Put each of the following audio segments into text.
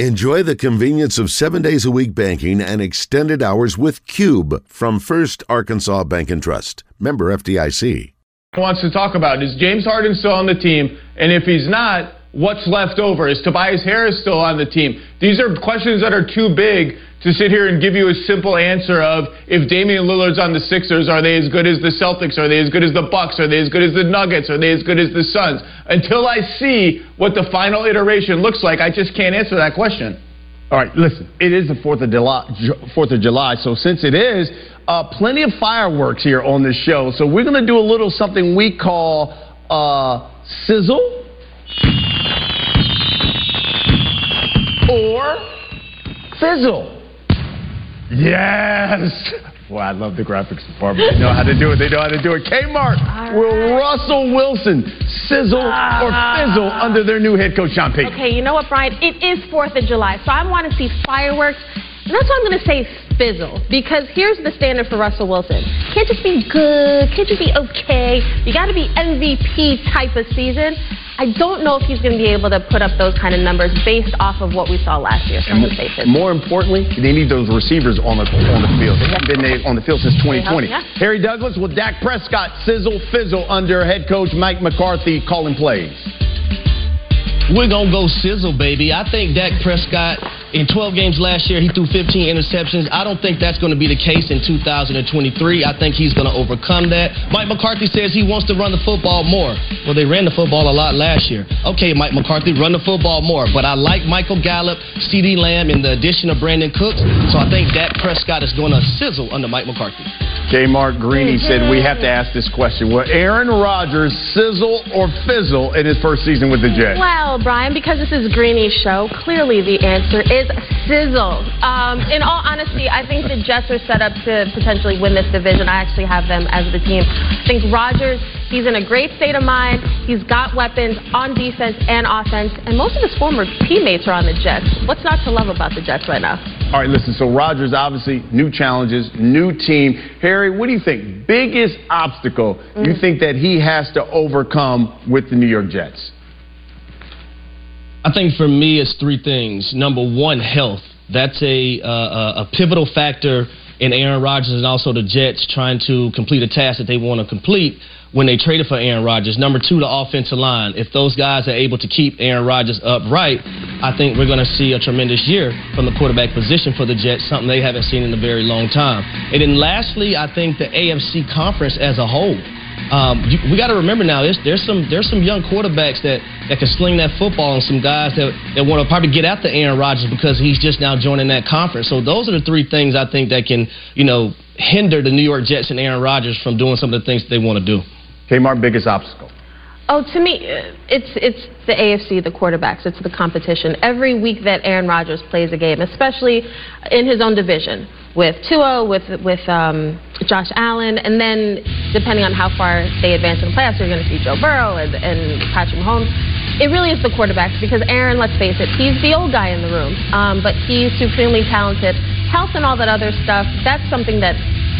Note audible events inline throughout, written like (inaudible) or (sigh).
Enjoy the convenience of seven days a week banking and extended hours with Cube from First Arkansas Bank and Trust. Member FDIC. Wants to talk about is James Harden still on the team? And if he's not, what's left over? Is Tobias Harris still on the team? These are questions that are too big to sit here and give you a simple answer of if Damian Lillard's on the Sixers, are they as good as the Celtics? Are they as good as the Bucks? Are they as good as the Nuggets? Are they as good as the Suns? Until I see what the final iteration looks like, I just can't answer that question. All right, listen. It is the Fourth of July, Fourth of July. So since it is, uh, plenty of fireworks here on this show. So we're going to do a little something we call uh, sizzle or fizzle. Yes. Well, I love the graphics department. They know how to do it. They know how to do it. Kmart right. will Russell Wilson sizzle or ah. fizzle under their new head coach, Sean Payton. Okay, you know what, Brian? It is 4th of July, so I want to see fireworks. And that's why I'm going to say fizzle. Because here's the standard for Russell Wilson. Can't just be good, can't just be okay. You got to be MVP type of season. I don't know if he's going to be able to put up those kind of numbers based off of what we saw last year. So more importantly, they need those receivers on the on the field. They haven't been on the field since 2020. Yeah. Harry Douglas with Dak Prescott sizzle fizzle under head coach Mike McCarthy calling plays. We're going to go sizzle, baby. I think Dak Prescott, in 12 games last year, he threw 15 interceptions. I don't think that's going to be the case in 2023. I think he's going to overcome that. Mike McCarthy says he wants to run the football more. Well, they ran the football a lot last year. Okay, Mike McCarthy, run the football more. But I like Michael Gallup, CeeDee Lamb, and the addition of Brandin Cooks. So I think Dak Prescott is going to sizzle under Mike McCarthy. J. Mark Greeny said we have to ask this question. Will Aaron Rodgers sizzle or fizzle in his first season with the Jets? Well, Brian, because this is Greeny's show, clearly the answer is sizzle. Um, in all honesty, I think the Jets are set up to potentially win this division. I actually have them as the team. I think Rodgers, he's in a great state of mind. He's got weapons on defense and offense, and most of his former teammates are on the Jets. What's not to love about the Jets right now? All right, listen. So Rodgers, obviously, new challenges, new team. Harry, what do you think? Biggest obstacle mm-hmm. you think that he has to overcome with the New York Jets? I think for me, it's three things. Number one, health. That's a uh, a pivotal factor in Aaron Rodgers and also the Jets trying to complete a task that they want to complete when they traded for Aaron Rodgers. Number two, the offensive line. If those guys are able to keep Aaron Rodgers upright, I think we're going to see a tremendous year from the quarterback position for the Jets, something they haven't seen in a very long time. And then lastly, I think the AFC conference as a whole. Um, you, we got to remember now, there's, some there's some young quarterbacks that, that can sling that football, and some guys that, that want to probably get after Aaron Rodgers because he's just now joining that conference. So those are the three things I think that can you know hinder the New York Jets and Aaron Rodgers from doing some of the things that they want to do. Kmart biggest obstacle? Oh, to me, it's it's the AFC, the quarterbacks. It's the competition. Every week that Aaron Rodgers plays a game, especially in his own division, with Tua, with with um, Josh Allen, and then depending on how far they advance in the playoffs, you're going to see Joe Burrow and, and Patrick Mahomes. It really is the quarterbacks because Aaron, let's face it, he's the old guy in the room, um, but he's supremely talented. Health and all that other stuff, that's something that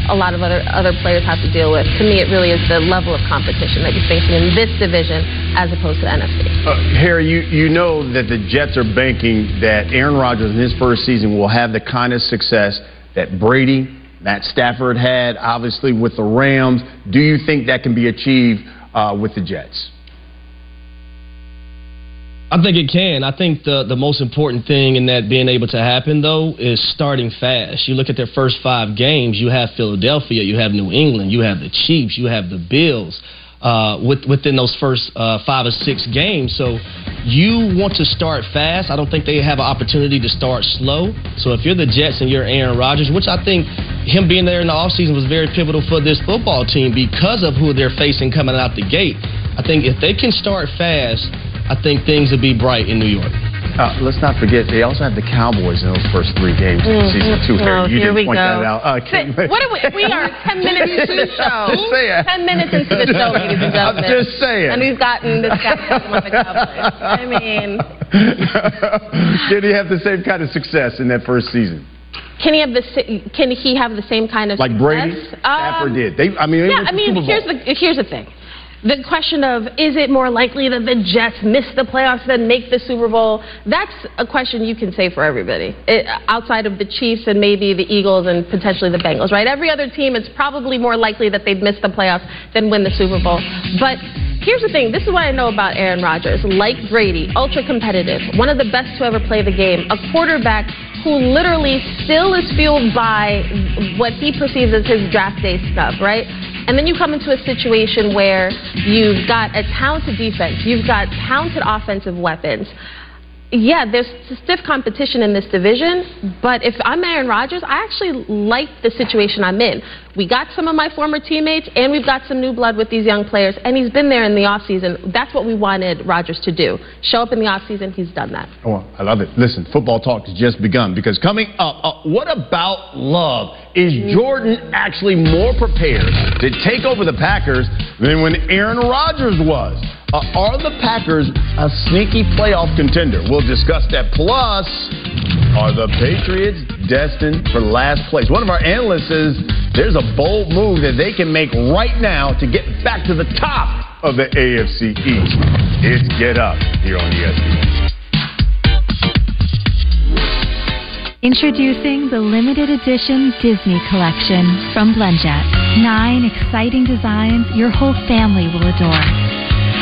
a lot of other other players have to deal with. To me, it really is the level of competition that you're facing in this division as opposed to the NFC. Uh, Harry, you, you know that the Jets are banking that Aaron Rodgers in his first season will have the kind of success that Brady, Matt Stafford had, obviously with the Rams. Do you think that can be achieved uh, with the Jets? I think it can. I think the the most important thing in that being able to happen though is starting fast. You look at their first five games. You have Philadelphia, you have New England, you have the Chiefs, you have the Bills. Uh, with, within those first uh, five or six games. So you want to start fast. I don't think they have an opportunity to start slow. So if you're the Jets and you're Aaron Rodgers, which I think him being there in the offseason was very pivotal for this football team because of who they're facing coming out the gate. I think if they can start fast, I think things will be bright in New York. Uh, let's not forget, they also have the Cowboys in those first three games mm-hmm. of season two. Oh, you didn't point go. that out. Uh, what are we, we are 10 (laughs) minutes into the show. Just saying. 10 minutes into the show, ladies and gentlemen. I'm just saying. And we've gotten this guy with the Cowboys. (laughs) I mean. (laughs) Did he have the same kind of success in that first season? Can he have the Can he have the same kind of like success? Brady? Stafford um, did. They, I mean, yeah. I mean, here's the here's the thing the question of is it more likely that the Jets miss the playoffs than make the Super Bowl? That's a question you can say for everybody, it, outside of the Chiefs and maybe the Eagles and potentially the Bengals, right? Every other team, it's probably more likely that they'd miss the playoffs than win the Super Bowl. But here's the thing this is what I know about Aaron Rodgers. Like Brady, ultra competitive, one of the best to ever play the game, a quarterback who literally still is fueled by what he perceives as his draft day stuff, right? And then you come into a situation where you've got a talented defense, you've got talented offensive weapons yeah, there's stiff competition in this division, but if I'm Aaron Rodgers, I actually like the situation I'm in. We got some of my former teammates, and we've got some new blood with these young players, and he's been there in the offseason. That's what we wanted Rodgers to do. Show up in the offseason, he's done that. Oh, I Love it. Listen, football talk has just begun because coming up, uh, what about love? Is Jordan actually more prepared to take over the Packers than when Aaron Rodgers was? Uh, are the Packers a sneaky playoff contender? We'll discuss that. Plus, are the Patriots destined for last place? One of our analysts says there's a bold move that they can make right now to get back to the top of the AFC East. It's Get Up here on ESPN. Introducing the limited edition Disney collection from BlendJet. Nine exciting designs your whole family will adore.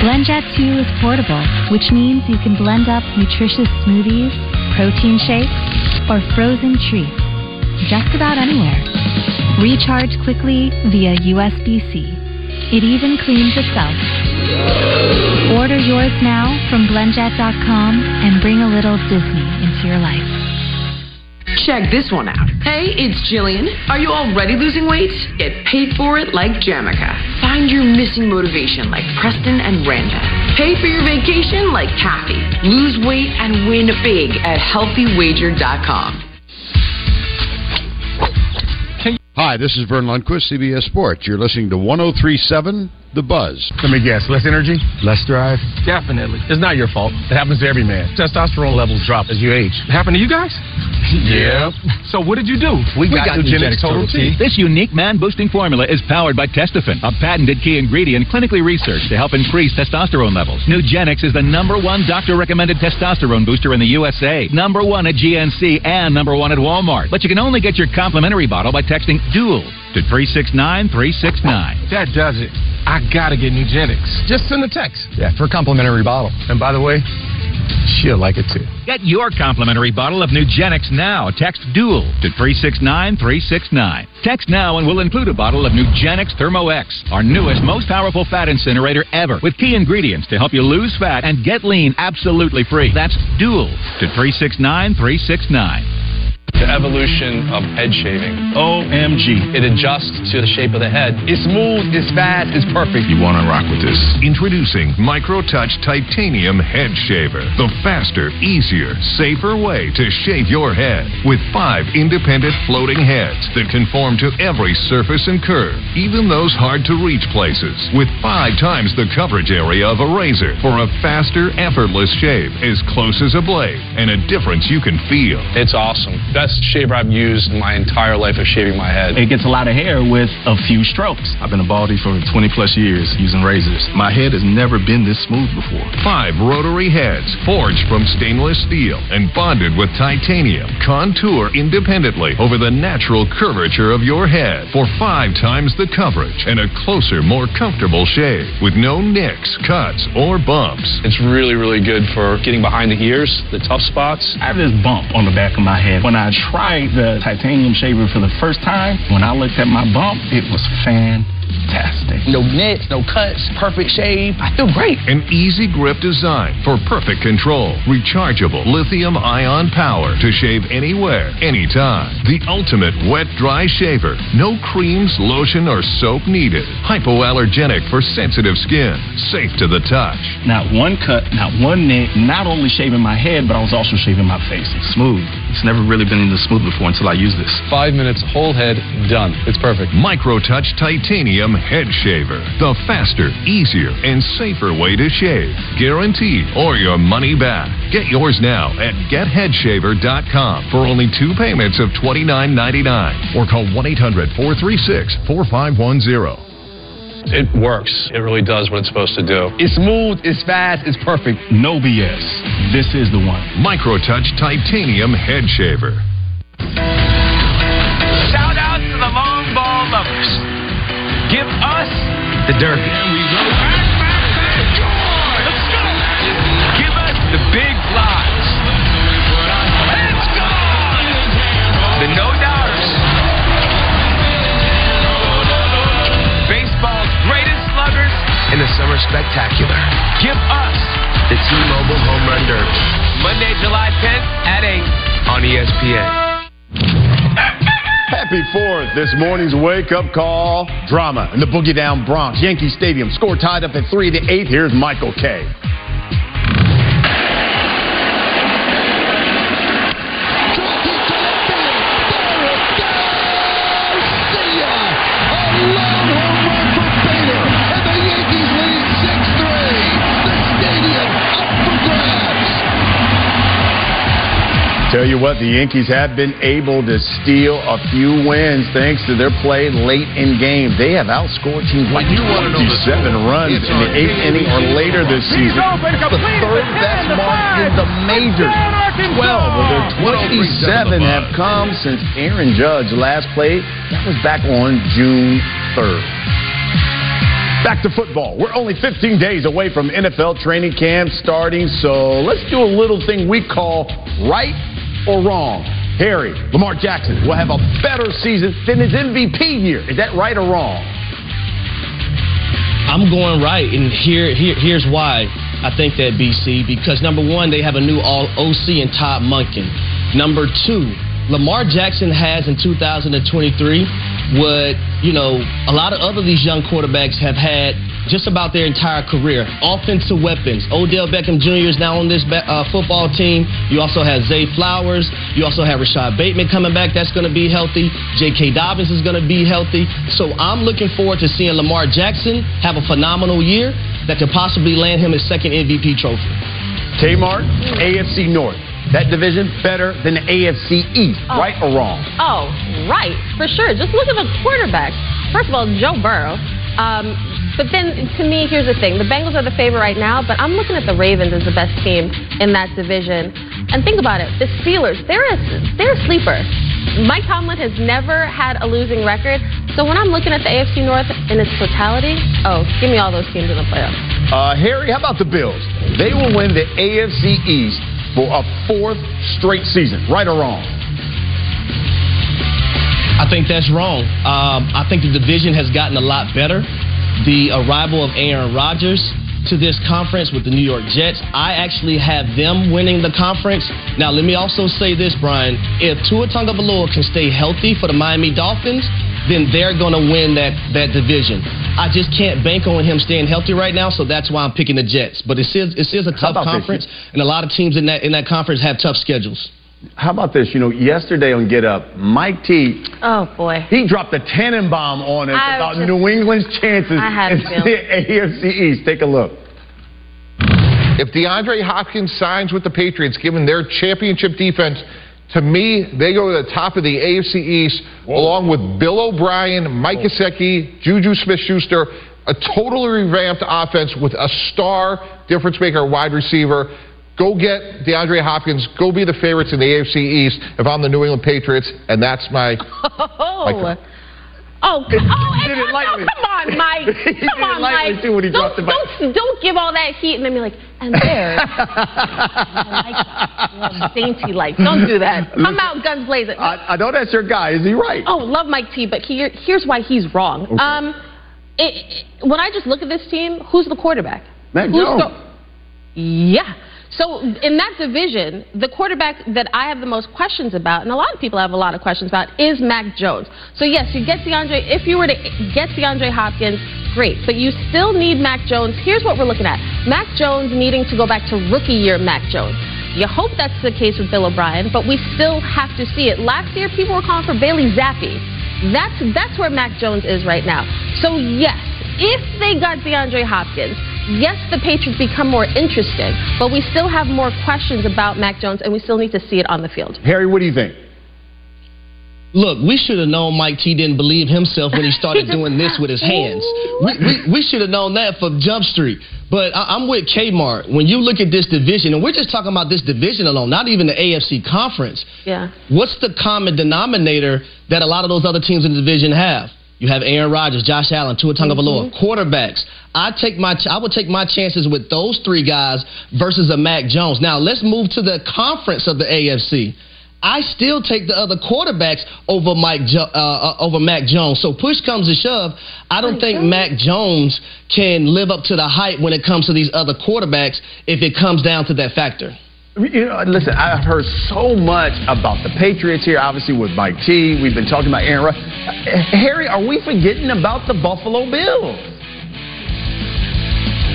BlendJet 2 is portable, which means you can blend up nutritious smoothies, protein shakes, or frozen treats just about anywhere. Recharge quickly via USB-C. It even cleans itself. Order yours now from blendjet.com and bring a little Disney into your life. Check this one out. Hey, it's Jillian. Are you already losing weight? Get paid for it like Jamica. Find your missing motivation like Preston and Randa. Pay for your vacation like Kathy. Lose weight and win big at healthywager.com. Hi, this is Verne Lundquist, CBS Sports. You're listening to 1037 the buzz. Let me guess. Less energy? Less drive? Definitely. It's not your fault. It happens to every man. Testosterone levels drop as you age. It happened to you guys? (laughs) yeah. So what did you do? We, we got, got Nugenix Total T. This unique man-boosting formula is powered by Testofen, a patented key ingredient clinically researched to help increase testosterone levels. Nugenix is the number one doctor-recommended testosterone booster in the USA, number one at GNC, and number one at Walmart. But you can only get your complimentary bottle by texting DUAL to 369 369. That does it. I gotta get Nugenix. Just send a text. Yeah, for a complimentary bottle. And by the way, she'll like it too. Get your complimentary bottle of Nugenix now. Text DUAL to 369 369. Text now and we'll include a bottle of Nugenix Thermo X, our newest, most powerful fat incinerator ever, with key ingredients to help you lose fat and get lean absolutely free. That's DUAL to 369 369 the evolution of head shaving. OMG. It adjusts to the shape of the head. It's smooth, it's fast, it's perfect. You want to rock with this. Introducing MicroTouch Titanium Head Shaver. The faster, easier, safer way to shave your head. With five independent floating heads that conform to every surface and curve, even those hard to reach places. With five times the coverage area of a razor for a faster, effortless shave as close as a blade and a difference you can feel. It's awesome. That best shaver I've used in my entire life of shaving my head. It gets a lot of hair with a few strokes. I've been a baldy for 20 plus years using razors. My head has never been this smooth before. Five rotary heads forged from stainless steel and bonded with titanium. Contour independently over the natural curvature of your head for five times the coverage and a closer, more comfortable shave with no nicks, cuts, or bumps. It's really, really good for getting behind the ears, the tough spots. I have this bump on the back of my head when I tried the titanium shaver for the first time, when I looked at my bump, it was fan fantastic. No nits, no cuts, perfect shave. I feel great. An easy grip design for perfect control. Rechargeable lithium ion power to shave anywhere, anytime. The ultimate wet dry shaver. No creams, lotion, or soap needed. Hypoallergenic for sensitive skin. Safe to the touch. Not one cut, not one nick. Not only shaving my head, but I was also shaving my face. It's smooth. It's never really been this smooth before until I use this. Five minutes, whole head, done. It's perfect. Micro Touch Titanium Head Shaver. The faster, easier, and safer way to shave. Guaranteed or your money back. Get yours now at getheadshaver.com for only two payments of $29.99 or call 1 800 436 4510. It works. It really does what it's supposed to do. It's smooth, it's fast, it's perfect. No BS. This is the one. MicroTouch Titanium Head Shaver. Shout out to the long ball lovers. Give us the derby. Give us the big flies. Let's go! The no doubters. Baseball's greatest sluggers in the summer spectacular. Give us the T-Mobile Home Run Derby. Monday, July 10th at 8 on ESPN. Fourth. This morning's wake-up call. Drama in the Boogie Down Bronx. Yankee Stadium. Score tied up at 3 to 8. Here's Michael Kay Tell you what, the Yankees have been able to steal a few wins thanks to their play late in games. They have outscored teams by 27 runs in the eighth inning or later this season. The third best mark in the majors. 12 of their 27 have come since Aaron Judge last played. That was back on June 3rd. Back to football. We're only 15 days away from NFL training camp starting, so let's do a little thing we call right or wrong. Harry, Lamar Jackson will have a better season than his MVP year. Is that right or wrong? I'm going right, and here, here here's why I think that BC because number one, they have a new all OC in Todd Monken. Number two, Lamar Jackson has in 2023 what you know a lot of other these young quarterbacks have had just about their entire career. Offensive weapons. Odell Beckham Jr. is now on this ba- uh, football team. You also have Zay Flowers. You also have Rashod Bateman coming back. That's going to be healthy. J.K. Dobbins is going to be healthy. So I'm looking forward to seeing Lamar Jackson have a phenomenal year that could possibly land him his second MVP trophy. Kmart, AFC North. That division better than the AFC East, Oh. right or wrong? Oh, right, for sure. Just look at the quarterbacks. First of all, Joe Burrow. Um, but then, to me, here's the thing: the Bengals are the favorite right now, but I'm looking at the Ravens as the best team in that division. And think about it: the Steelers, they're a they're a sleeper. Mike Tomlin has never had a losing record. So when I'm looking at the AFC North in its totality, oh, give me all those teams in the playoffs. Uh, Harry, how about the Bills? They will win the AFC East for a fourth straight season, right or wrong? I think that's wrong. Um, I think the division has gotten a lot better. The arrival of Aaron Rodgers to this conference with the New York Jets, I actually have them winning the conference. Now, let me also say this, Brian. If Tua Tagovailoa can stay healthy for the Miami Dolphins, then they're going to win that, that division. I just can't bank on him staying healthy right now, so that's why I'm picking the Jets. But it is, it is a tough conference, and a lot of teams in that, in that conference have tough schedules. How about this? You know, yesterday on Get Up, Mike T. Oh boy. He dropped a Tannenbaum on us I about just- New England's chances I in the AFC (laughs) East. Take a look. If DeAndre Hopkins signs with the Patriots, given their championship defense, to me, they go to the top of the AFC East, along with Bill O'Brien, Mike Gesicki, Juju Smith-Schuster, a totally revamped offense with a star difference maker wide receiver. Go get DeAndre Hopkins. Go be the favorites in the AFC East if I'm the New England Patriots, and that's my. (laughs) Oh. Oh, c- oh, and, oh, come on, Mike. Come on, (laughs) Mike. too, when he don't, dropped the don't, don't give all that heat and then be like, and there, (laughs) like, dainty like. Don't do that. Come out guns blazing. I, I know that's your guy. Is he right? Oh, love Mike T, but here, here's why he's wrong. Okay. Um, it, it- when I just look at this team, who's the quarterback? Mac Jones. the- yeah. So in that division, the quarterback that I have the most questions about, and a lot of people have a lot of questions about, is Mac Jones. So yes, you get DeAndre. If you were to get DeAndre Hopkins, great, but you still need Mac Jones. Here's what we're looking at: Mac Jones needing to go back to rookie year Mac Jones. You hope that's the case with Bill O'Brien, but we still have to see it. Last year, people were calling for Bailey Zappe. That's that's where Mac Jones is right now. So yes, if they got DeAndre Hopkins, yes, the Patriots become more interested, but we still have more questions about Mac Jones, and we still need to see it on the field. Harry, what do you think? Look, we should have known Mike T didn't believe himself when he started (laughs) doing this with his hands. We, we, we should have known that from Jump Street. But I, I'm with Kmart. When you look at this division, and we're just talking about this division alone, not even the AFC conference. Yeah. What's the common denominator that a lot of those other teams in the division have? You have Aaron Rodgers, Josh Allen, Tua Tagovailoa, quarterbacks. I take my I would take my chances with those three guys versus a Mac Jones. Now let's move to the conference of the AFC. I still take the other quarterbacks over Mike jo- uh, uh, over Mac Jones. So push comes to shove, I don't think Mac Jones can live up to the hype when it comes to these other quarterbacks if it comes down to that factor. You know, listen, I've heard so much about the Patriots here, obviously with Mike T. We've been talking about Aaron. Rod- Uh, Harry, are we forgetting about the Buffalo Bills?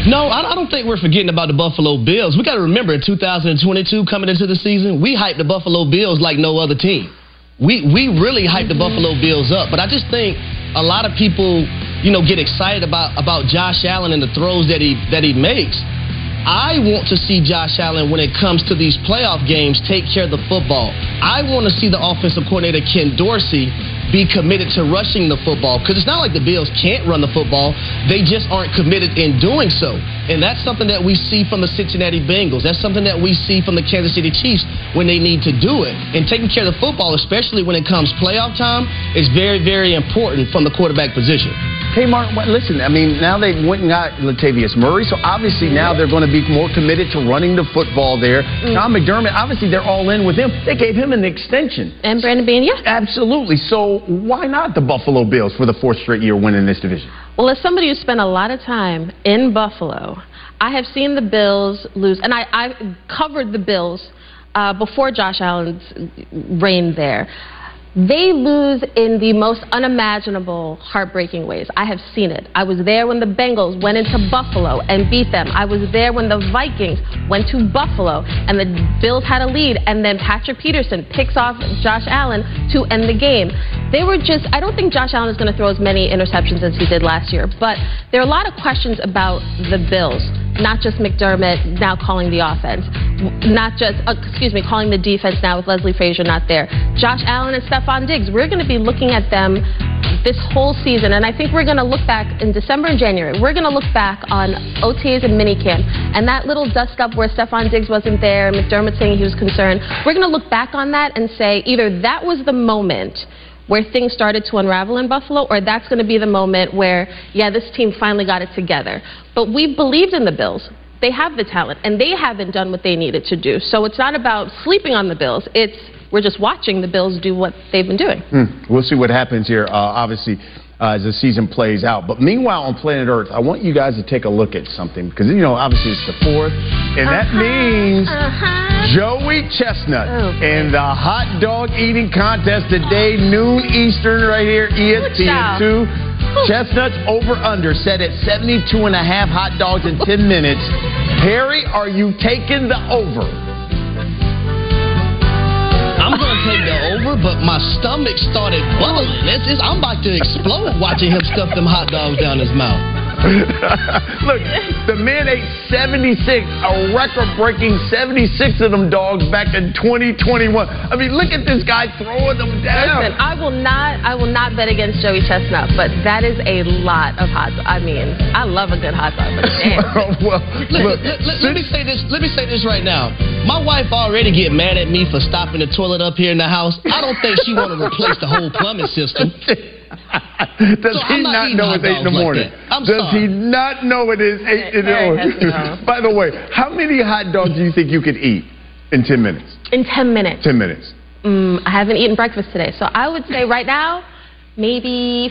No, I I don't think we're forgetting about the Buffalo Bills. We got to remember in 2022 coming into the season, we hyped the Buffalo Bills like no other team. We we really hyped the Buffalo Bills up, but I just think a lot of people, you know, get excited about about Josh Allen and the throws that he that he makes. I want to see Josh Allen when it comes to these playoff games take care of the football. I want to see the offensive coordinator Ken Dorsey be committed to rushing the football because it's not like the Bills can't run the football. They just aren't committed in doing so. And that's something that we see from the Cincinnati Bengals. That's something that we see from the Kansas City Chiefs when they need to do it. And taking care of the football, especially when it comes playoff time, is very, very important from the quarterback position. Hey, well, listen, I mean, now they went and got Latavius Murray, so obviously now they're going to be more committed to running the football there. Mm. Tom McDermott, obviously they're all in with him. They gave him an extension. And Brandon Beane, yeah. Absolutely. So why not the Buffalo Bills for the fourth straight year winning this division? Well, as somebody who spent a lot of time in Buffalo, I have seen the Bills lose, and I, I covered the Bills uh, before Josh Allen's reign there. They lose in the most unimaginable, heartbreaking ways. I have seen it. I was there when the Bengals went into Buffalo and beat them. I was there when the Vikings went to Buffalo and the Bills had a lead, and then Patrick Peterson picks off Josh Allen to end the game. They were just, I don't think Josh Allen is going to throw as many interceptions as he did last year, but there are a lot of questions about the Bills, not just McDermott now calling the offense, not just, uh, excuse me, calling the defense now with Leslie Frazier not there. Josh Allen and Stefon Diggs, we're going to be looking at them this whole season, and I think we're going to look back in December and January. We're going to look back on OTAs and minicamp, and that little dust up where Stefon Diggs wasn't there, McDermott saying he was concerned. We're going to look back on that and say either that was the moment where things started to unravel in Buffalo, or that's going to be the moment where, yeah, this team finally got it together. But we believed in the Bills. They have the talent, and they haven't done what they needed to do. So it's not about sleeping on the Bills. It's we're just watching the Bills do what they've been doing. Hmm. We'll see what happens here, uh, obviously, uh, as the season plays out. But meanwhile, on planet Earth, I want you guys to take a look at something because, you know, obviously it's the fourth, and that means Joey Chestnut in the hot dog eating contest today, noon Eastern, right here, E ESPN2. Chestnuts over under set at 72 and a half hot dogs in 10 minutes. Harry, are you taking the over? I'm going to take the over, but my stomach started bubbling. It's, it's, I'm about to explode watching him stuff them hot dogs down his mouth. (laughs) Look, the man ate 76, a record breaking 76 of them dogs back in 2021. I mean, look at this guy throwing them down. Listen, I will not, I will not bet against Joey Chestnut, but that is a lot of hot. I mean, I love a good hot dog, (laughs) but damn. well, Look, let, let- let me say this. Let me say this right now. My wife already get mad at me for stopping the toilet up here in the house. I don't think she want to replace the whole plumbing system. (laughs) (laughs) Does So he not not know it's 8 in the dogs like morning? I'm Does sorry. he not know it is 8 in the Harry has to morning? By the way, how many hot dogs do you think you could eat in 10 minutes? In 10 minutes. 10 minutes. Mm, I haven't eaten breakfast today, so I would say right now, maybe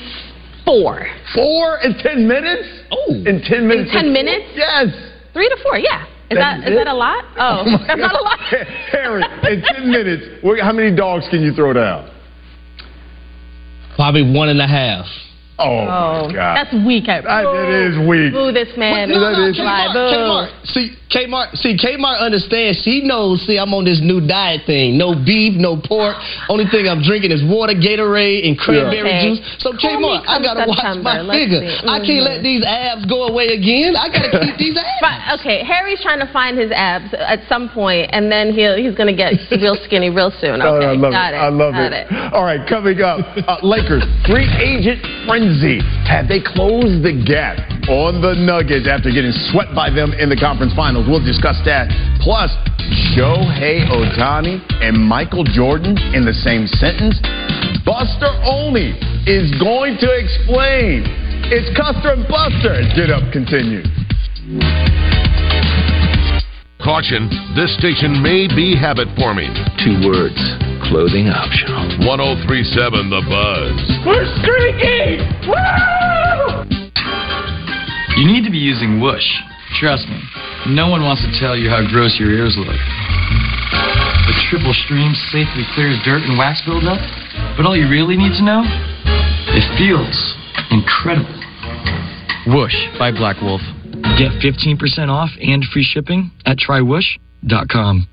four. Four in 10 minutes? Oh. In 10 minutes? In 10 minutes? Yes. Three to four, yeah. Is That that is is that a lot? Oh, my that's (laughs) not a lot. Harry, in 10 minutes, how many dogs can you throw down? Probably one and a half. Oh, Oh, my God. that's weak. At, That- that is weak. Boo this man. What- no, no, Boo. Kmart, Lie, Kmart, boo. See, Kmart, see, Kmart understands. She knows. See, I'm on this new diet thing. No beef, no pork. Only thing I'm drinking is water, Gatorade, and cranberry Okay. juice. So Call me Kmart, I gotta watch my Let's figure. see. I can't let Mhm. these abs go away again. I gotta keep these (laughs) abs. But, okay, Harry's trying to find his abs at some point, and then he'll he's gonna get real skinny real soon. (laughs) Oh, Okay, I love got it. it. I love got it. All right, coming up, uh, Lakers free agent frenzy. Have they closed the gap on the Nuggets after getting swept by them in the conference finals? We'll discuss that. Plus, Shohei Ohtani and Michael Jordan in the same sentence. Buster Olney is going to explain. It's Custer and Buster. Get up, continue. Caution, this station may be habit forming. Two words clothing optional. 1037 The Buzz. We're streaking! You need to be using Whoosh. Trust me. No one wants to tell you how gross your ears look. The triple stream safely clears dirt and wax buildup. But all you really need to know? It feels incredible. Whoosh by Black Wolf. Get 15% off and free shipping at trywhoosh.com.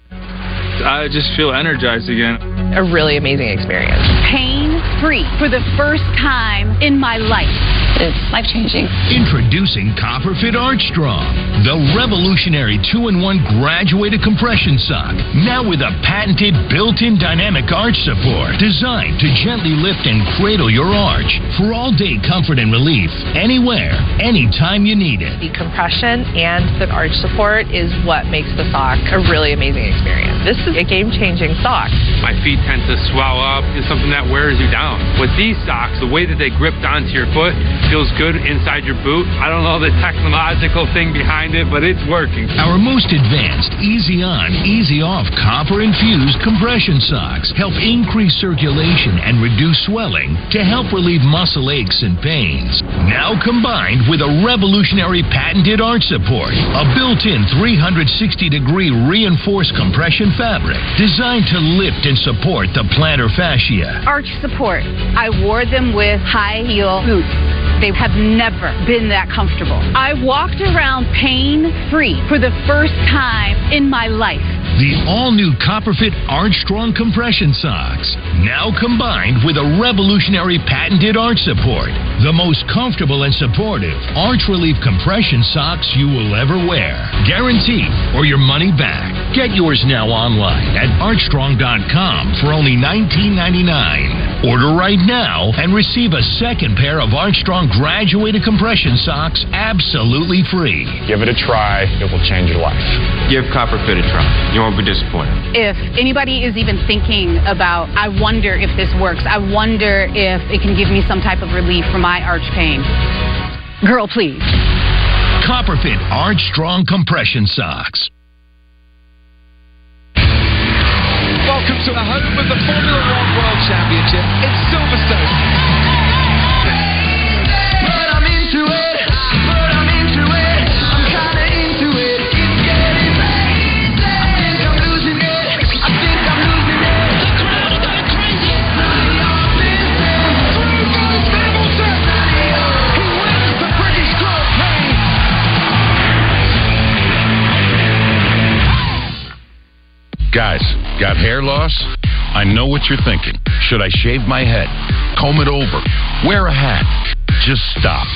I just feel energized again. a really amazing experience. Pain free for the first time in my life. It's life changing. Introducing Copperfit Archstrong, the revolutionary two-in-one graduated compression sock. Now with a patented built-in dynamic arch support designed to gently lift and cradle your arch for all-day comfort and relief, anywhere, anytime you need it. The compression and the arch support is what makes the sock a really amazing experience. This is a game changing sock. My feet tend to swell up. It's something that wears you down. With these socks, the way that they gripped onto your foot feels good inside your boot. I don't know the technological thing behind it, but it's working. Our most advanced, easy on, easy off copper infused compression socks help increase circulation and reduce swelling to help relieve muscle aches and pains. Now combined with a revolutionary patented arch support, a built in 360 degree reinforced compression fabric designed to lift and support the plantar fascia. Arch support. I wore them with high heel boots. They have never been that comfortable. I walked around pain free for the first time in my life. The all new Copperfit Archstrong compression socks, now combined with a revolutionary patented arch support. The most comfortable and supportive arch relief compression socks you will ever wear. Guaranteed or your money back. Get yours now online at archstrong.com for only $19.99. Order right now and receive a second pair of Archstrong graduated compression socks absolutely free. Give it a try, it will change your life. Give Copperfit a try. You won't be disappointed. If anybody is even thinking about, I wonder if this works, I wonder if it can give me some type of relief for my arch pain. Girl, please. Copperfit Archstrong compression socks. Welcome to the home of the Formula One World Championship. It's Silverstone. But I'm into it. But I'm into it. I'm kinda into it. It's getting crazy. I think I'm losing it. I think I'm losing it. The crowd going crazy. Sonny Hamilton. He wins the British Grand Prix. Guys, got hair loss? I know what you're thinking. Should I shave my head? Comb it over? Wear a hat? Just stop.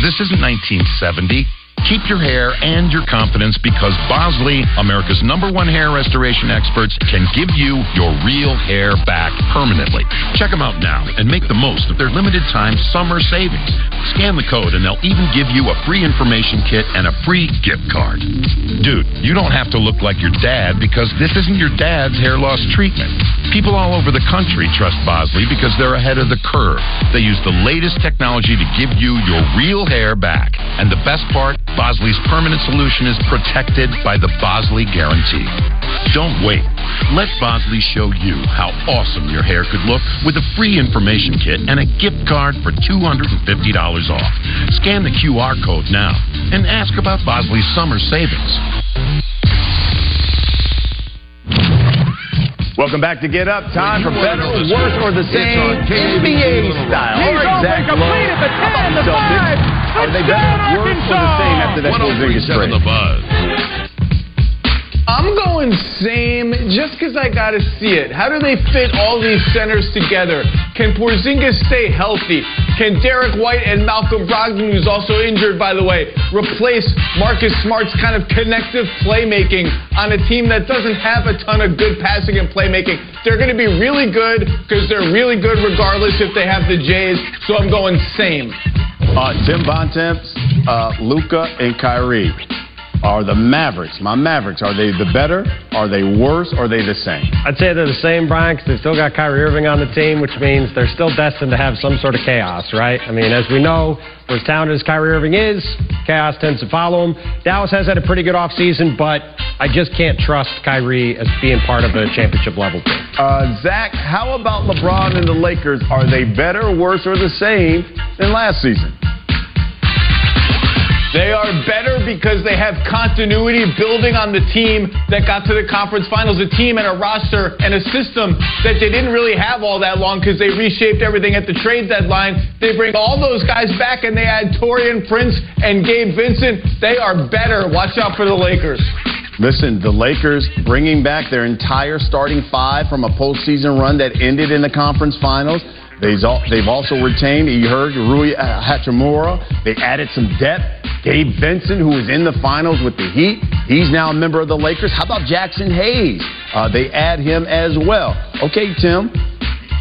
This isn't 1970. Keep your hair and your confidence because Bosley, America's number one hair restoration experts, can give you your real hair back permanently. Check them out now and make the most of their limited time summer savings. Scan the code and they'll even give you a free information kit and a free gift card. Dude, you don't have to look like your dad because this isn't your dad's hair loss treatment. People all over the country trust Bosley because they're ahead of the curve. They use the latest technology to give you your real hair back. And the best part, Bosley's permanent solution is protected by the Bosley Guarantee. Don't wait. Let Bosley show you how awesome your hair could look with a free information kit and a gift card for $250 off. Scan the QR code now and ask about Bosley's summer savings. Welcome back to Get Up. Time for better, worse, or the same NBA style. He's All right, open, complete at the 10, the five. Are they better, worse, or the same after that Porzingis 1037 trade? The Buzz. I'm going same just because I got to see it. How do they fit all these centers together? Can Porzingis stay healthy? Can Derrick White and Malcolm Brogdon, who's also injured, by the way, replace Marcus Smart's kind of connective playmaking on a team that doesn't have a ton of good passing and playmaking? They're going to be really good because they're really good regardless if they have the Jays. So I'm going same. Uh, Tim Bontemps, uh, Luka, and Kyrie are the Mavericks. My Mavericks, are they the better? Are they worse? Or are they the same? I'd say they're the same, Brian, because they've still got Kyrie Irving on the team, which means they're still destined to have some sort of chaos, right? I mean, as we know, for as talented as Kyrie Irving is, chaos tends to follow him. Dallas has had a pretty good offseason, but I just can't trust Kyrie as being part of a championship level team. Uh, Zach, how about LeBron and the Lakers? Are they better, worse, or the same than last season? They are better because they have continuity building on the team that got to the conference finals, a team and a roster and a system that they didn't really have all that long because they reshaped everything at the trade deadline. They bring all those guys back and they add Taurean Prince and Gabe Vincent. They are better. Watch out for the Lakers. Listen, the Lakers bringing back their entire starting five from a postseason run that ended in the conference finals. They've also retained, heard, Rui Hachimura. They added some depth. Gabe Vincent, who was in the finals with the Heat, he's now a member of the Lakers. How about Jaxson Hayes? Uh, they add him as well. Okay, Tim,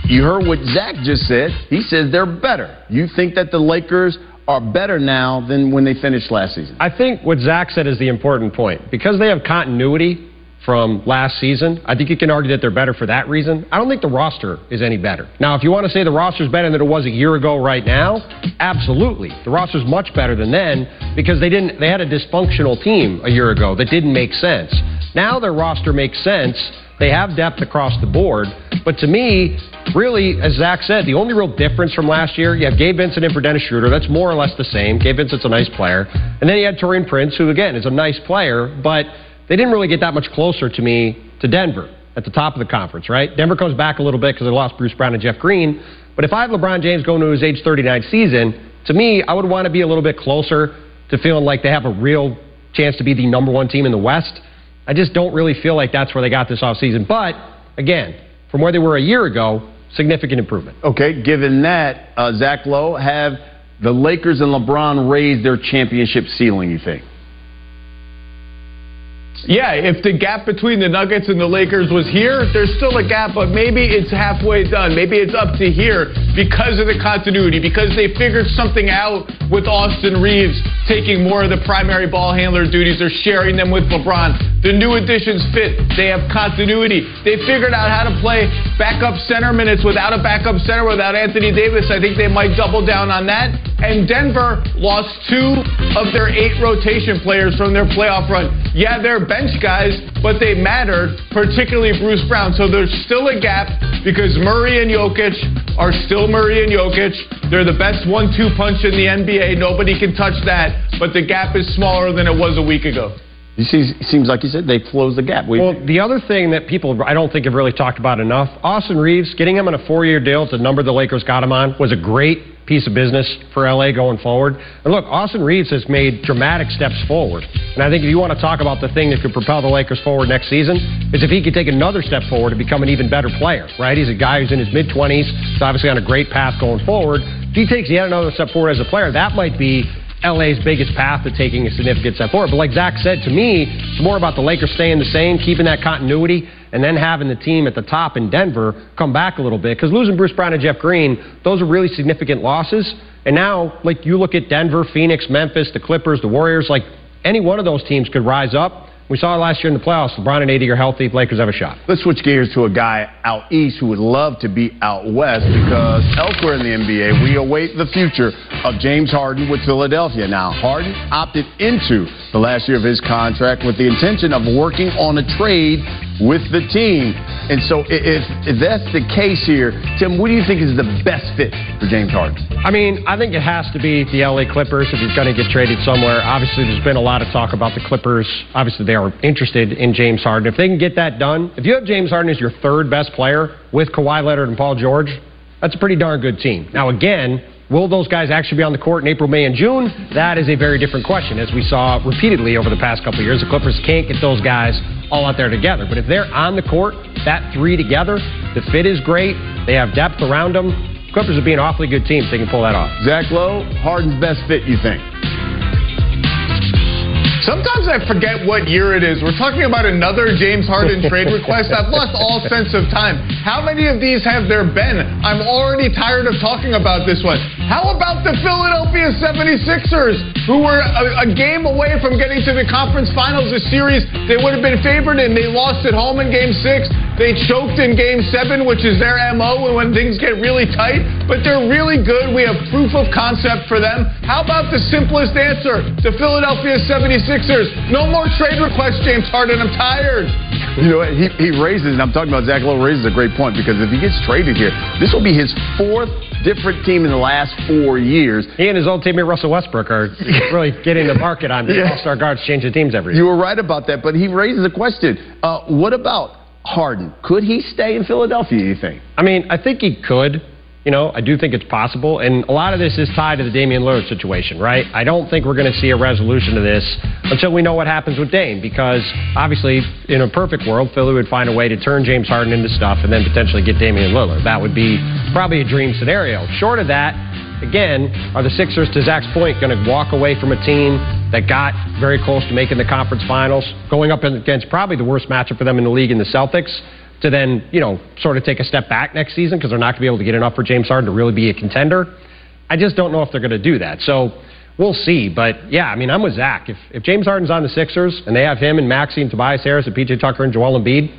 you heard what Zach just said. He says they're better. You think that the Lakers are better now than when they finished last season? I think what Zach said is the important point. Because they have continuity from last season, I think you can argue that they're better for that reason. I don't think the roster is any better. Now, if you want to say the roster's better than it was a year ago right now, absolutely. The roster's much better than then because they didn't they had a dysfunctional team a year ago that didn't make sense. Now their roster makes sense. They have depth across the board. But to me, really, as Zach said, the only real difference from last year, you have Gabe Vincent in for Dennis Schroeder. That's more or less the same. Gabe Vincent's a nice player. And then you had Taurean Prince, who, again, is a nice player, but they didn't really get that much closer to me to Denver at the top of the conference, right? Denver comes back a little bit because they lost Bruce Brown and Jeff Green. But if I have LeBron James going to his age 39 season, to me, I would want to be a little bit closer to feeling like they have a real chance to be the number one team in the West. I just don't really feel like that's where they got this offseason. But again, from where they were a year ago, significant improvement. Okay, given that, uh, Zach Lowe, have the Lakers and LeBron raised their championship ceiling, you think? Yeah, if the gap between the Nuggets and the Lakers was here, there's still a gap, but maybe it's halfway done. Maybe it's up to here because of the continuity, because they figured something out with Austin Reaves taking more of the primary ball handler duties or sharing them with LeBron. The new additions fit. They have continuity. They figured out how to play backup center minutes without a backup center, without Anthony Davis. I think they might double down on that. And Denver lost two of their eight rotation players from their playoff run. Yeah, they're bench guys, but they mattered, particularly Bruce Brown. So there's still a gap because Murray and Jokic are still Murray and Jokic. They're the best one-two punch in the NBA. Nobody can touch that, but the gap is smaller than it was a week ago. It seems, like you said they closed the gap. We, Well, the other thing that people I don't think have really talked about enough, Austin Reaves getting him on a four-year deal the number the Lakers got him on was a great piece of business for LA going forward. And look, Austin Reaves has made dramatic steps forward. And I think if you want to talk about the thing that could propel the Lakers forward next season, is if he could take another step forward to become an even better player, right? He's a guy who's in his mid-20s. He's obviously on a great path going forward. If he takes yet another step forward as a player, that might be LA's biggest path to taking a significant step forward. But like Zach said, to me, it's more about the Lakers staying the same, keeping that continuity, and then having the team at the top in Denver come back a little bit. Because losing Bruce Brown and Jeff Green, those are really significant losses. And now, like you look at Denver, Phoenix, Memphis, the Clippers, the Warriors, like any one of those teams could rise up. We saw it last year in the playoffs. LeBron and AD are healthy. Lakers have a shot. Let's switch gears to a guy out east who would love to be out west because elsewhere in the NBA, we await the future of James Harden with Philadelphia. Now, Harden opted into the last year of his contract with the intention of working on a trade with the team. And so, if, if that's the case here, Tim, what do you think is the best fit for James Harden? I mean, I think it has to be the LA Clippers if he's going to get traded somewhere. Obviously, there's been a lot of talk about the Clippers. Obviously, they are interested in James Harden. If they can get that done, if you have James Harden as your third best player with Kawhi Leonard and Paul George, that's a pretty darn good team. Now, again, Will those guys actually be on the court in April, May, and June? That is a very different question, as we saw repeatedly over the past couple years. The Clippers can't get those guys all out there together. But if they're on the court, that three together, the fit is great. They have depth around them. Clippers would be an awfully good team if they can pull that off. Zach Lowe, Harden's best fit, you think? Sometimes I forget what year it is. We're talking about another James Harden trade request. I've lost all sense of time. How many of these have there been? I'm already tired of talking about this one. How about the Philadelphia 76ers, who were a, a game away from getting to the conference finals, a series they would have been favored in? They lost at home in game six. They choked in game seven, which is their MO when things get really tight, but they're really good. We have proof of concept for them. How about the simplest answer? The Philadelphia 76ers. No more trade requests, James Harden. I'm tired. You know what? He, he raises, and I'm talking about Zach Lowe, raises a great point because if he gets traded here, this will be his fourth different team in the last four years. He and his old teammate Russell Westbrook are (laughs) really getting the market on Yeah. all-star guards changing teams every year. You were right about that, but he raises a question. Uh, what about Harden? Could he stay in Philadelphia, you think? I mean, I think he could. You know, I do think it's possible. And a lot of this is tied to the Damian Lillard situation, right? I don't think we're going to see a resolution to this until we know what happens with Dame, because obviously, in a perfect world, Philly would find a way to turn James Harden into stuff and then potentially get Damian Lillard. That would be probably a dream scenario. Short of that, again, are the Sixers, to Zach's point, going to walk away from a team that got very close to making the conference finals, going up against probably the worst matchup for them in the league in the Celtics, to then, you know, sort of take a step back next season because they're not going to be able to get enough for James Harden to really be a contender? I just don't know if they're going to do that. So we'll see. But yeah, I mean, I'm with Zach. If, if James Harden's on the Sixers and they have him and Maxey and Tobias Harris and PJ Tucker and Joel Embiid,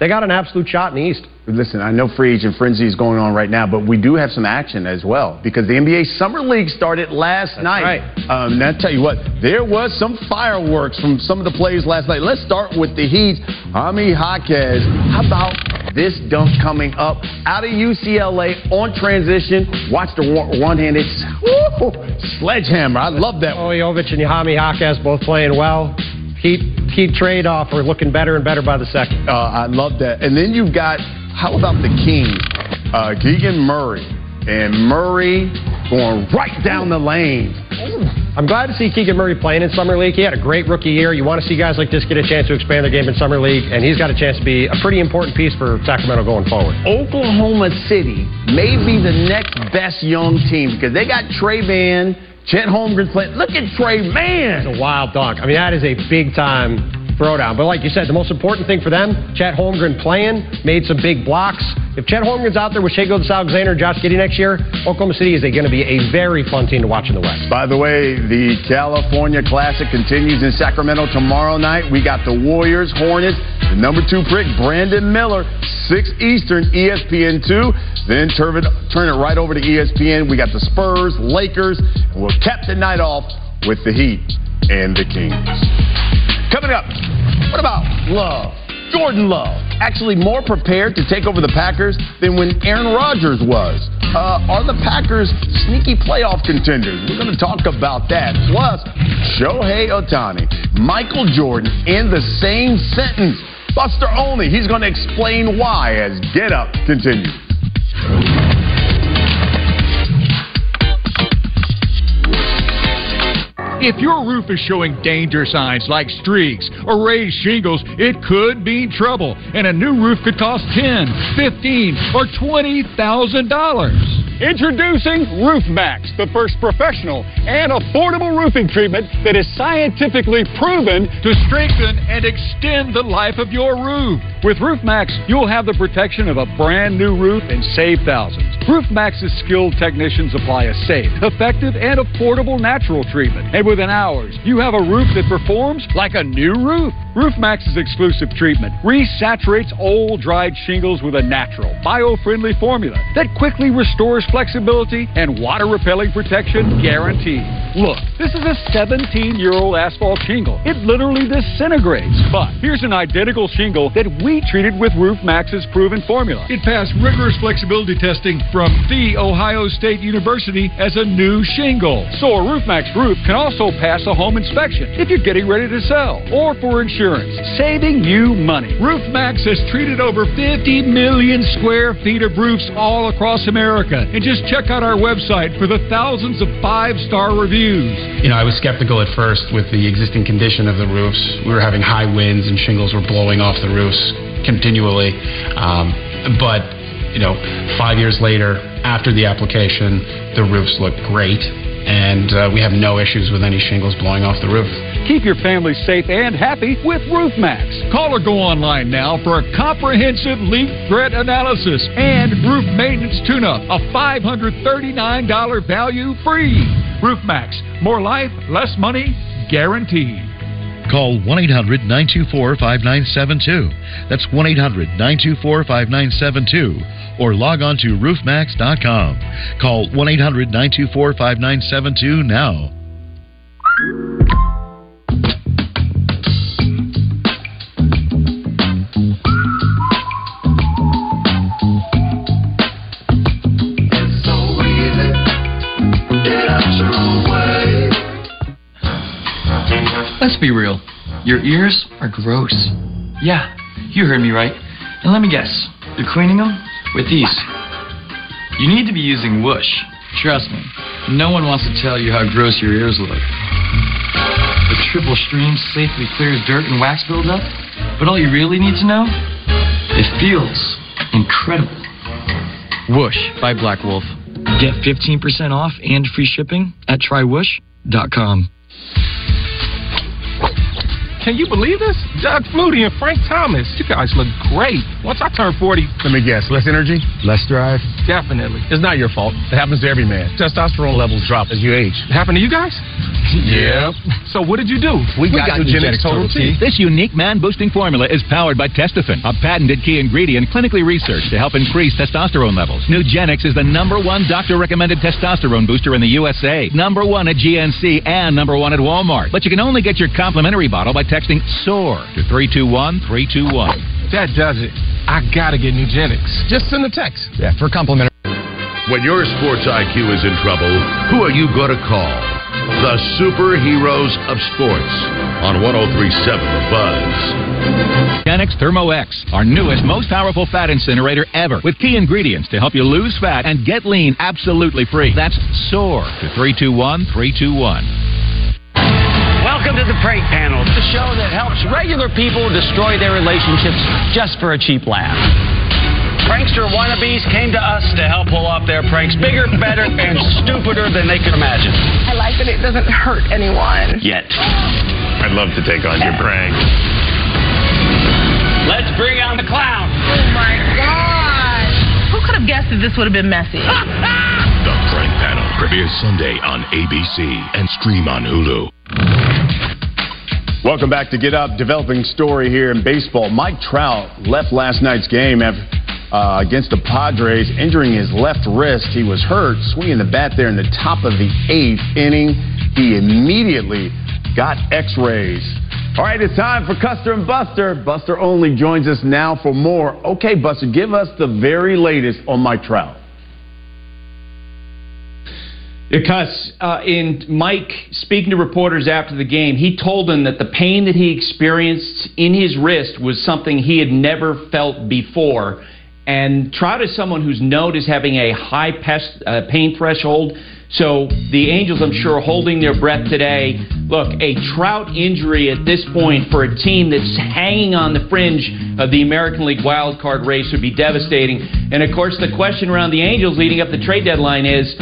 they got an absolute shot in the East. Listen, I know free agent frenzy is going on right now, but we do have some action as well because the NBA Summer League started last night. right. Um, and I tell you what, there was some fireworks from some of the players last night. Let's start with the Heat. Jaime Jaquez. How about this dunk coming up out of UCLA on transition? Watch the one- one-handed sledgehammer. I love that. Oh, Jovic and Jaime Jaquez both playing well. Keep keep trade off. We're looking better and better by the second. Uh, I love that. And then you've got, how about the Kings? Uh, Keegan Murray. And Murray going right down the lane. I'm glad to see Keegan Murray playing in Summer League. He had a great rookie year. You want to see guys like this get a chance to expand their game in Summer League, and he's got a chance to be a pretty important piece for Sacramento going forward. Oklahoma City may be the next best young team because they got Tre Mann, Chet Holmgren playing. Look at Tre Mann. It's a wild dunk. I mean, that is a big time throwdown. But like you said, the most important thing for them, Chet Holmgren playing, made some big blocks. If Chet Holmgren's out there with Shai Gilgeous-Alexander and Josh Giddey next year, Oklahoma City is going to be a very fun team to watch in the West. By the way, the California Classic continues in Sacramento tomorrow night. We got the Warriors, Hornets, the number two pick, Brandon Miller, 6 Eastern, E ESPN2. Then turn it, turn it right over to ESPN. We got the Spurs, Lakers, and we'll cap the night off with the Heat and the Kings. Coming up, what about Love? Jordan Love, actually more prepared to take over the Packers than when Aaron Rodgers was. Uh, are the Packers sneaky playoff contenders? We're going to talk about that. Plus, Shohei Ohtani, Michael Jordan in the same sentence. Buster Olney, he's going to explain why as Get Up continues. If your roof is showing danger signs like streaks or raised shingles, it could mean trouble, and a new roof could cost ten, fifteen, or twenty thousand dollars. Introducing RoofMax, the first professional and affordable roofing treatment that is scientifically proven to strengthen and extend the life of your roof. With RoofMax, you'll have the protection of a brand new roof and save thousands. RoofMax's skilled technicians apply a safe, effective, and affordable natural treatment. And within hours, you have a roof that performs like a new roof. RoofMax's exclusive treatment resaturates old dried shingles with a natural, bio-friendly formula that quickly restores flexibility and water-repelling protection guaranteed. Look, this is a 17-year-old asphalt shingle. It literally disintegrates. But here's an identical shingle that we treated with RoofMax's proven formula. It passed rigorous flexibility testing from from The Ohio State University as a new shingle. So a RoofMax roof can also pass a home inspection if you're getting ready to sell or for insurance, saving you money. RoofMax has treated over 50 million square feet of roofs all across America. And just check out our website for the thousands of five-star reviews. You know, I was skeptical at first with the existing condition of the roofs. We were having high winds and shingles were blowing off the roofs continually. Um, but, you know, five years later, after the application, the roofs look great. And uh, we have no issues with any shingles blowing off the roof. Keep your family safe and happy with RoofMax. Call or go online now for a comprehensive leak threat analysis and roof maintenance tune-up. A $539 value free. RoofMax. More life, less money, guaranteed. Call 1 800 924 5972. That's 1 800 924 5972. Or log on to roofmax.com. Call 1 800 924 5972 now. Be real. Your ears are gross. Yeah, you heard me right. And let me guess, you're cleaning them with these. You need to be using Whoosh. Trust me, no one wants to tell you how gross your ears look. The triple stream safely clears dirt and wax buildup, but all you really need to know, it feels incredible. Whoosh by Black Wolf. Get 15% off and free shipping at trywhoosh.com. Can you believe this? Doug Flutie and Frank Thomas. You guys look great. Once I turn 40. Let me guess. Less energy? Less drive? Definitely. It's not your fault. It happens to every man. Testosterone levels drop as you age. It happened to you guys? (laughs) Yep. So what did you do? We, got, Nugenix Total T. This unique man-boosting formula is powered by Testofen, a patented key ingredient clinically researched to help increase testosterone levels. Nugenix is the number one doctor-recommended testosterone booster in the USA, number one at GNC, and number one at Walmart. But you can only get your complimentary bottle by texting SOAR to 321-321. That does it. I gotta get Nugenix. Just send a text. Yeah, for complimentary. When your sports IQ is in trouble, who are you going to call? The superheroes of sports on 1037 The Buzz. Genix Thermo X, our newest, most powerful fat incinerator ever, with key ingredients to help you lose fat and get lean absolutely free. That's SOAR to 321 321. Welcome to the Prank Panel, the show that helps regular people destroy their relationships just for a cheap laugh. Prankster wannabes came to us to help pull off their pranks bigger, better, and stupider than they could imagine. I like that it doesn't hurt anyone. Yet. I'd love to take on your prank. Let's bring on the clown. Oh my god! Who could have guessed that this would have been messy? (laughs) The Prank Panel premieres Sunday on ABC and stream on Hulu. Welcome back to Get Up. Developing story here in baseball. Mike Trout left last night's game after, uh, against the Padres, injuring his left wrist. He was hurt, swinging the bat there in the top of the eighth inning. He immediately got X-rays. All right, it's time for Custer and Buster. Buster Olney joins us now for more. Okay, Buster, give us the very latest on Mike Trout. Because uh, in Mike speaking to reporters after the game, he told them that the pain that he experienced in his wrist was something he had never felt before. And Trout is someone who's known as having a high pest, uh, pain threshold. So the Angels, I'm sure, are holding their breath today. Look, a Trout injury at this point for a team that's hanging on the fringe of the American League wild card race would be devastating. And of course, the question around the Angels leading up the trade deadline is